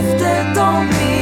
left it on me.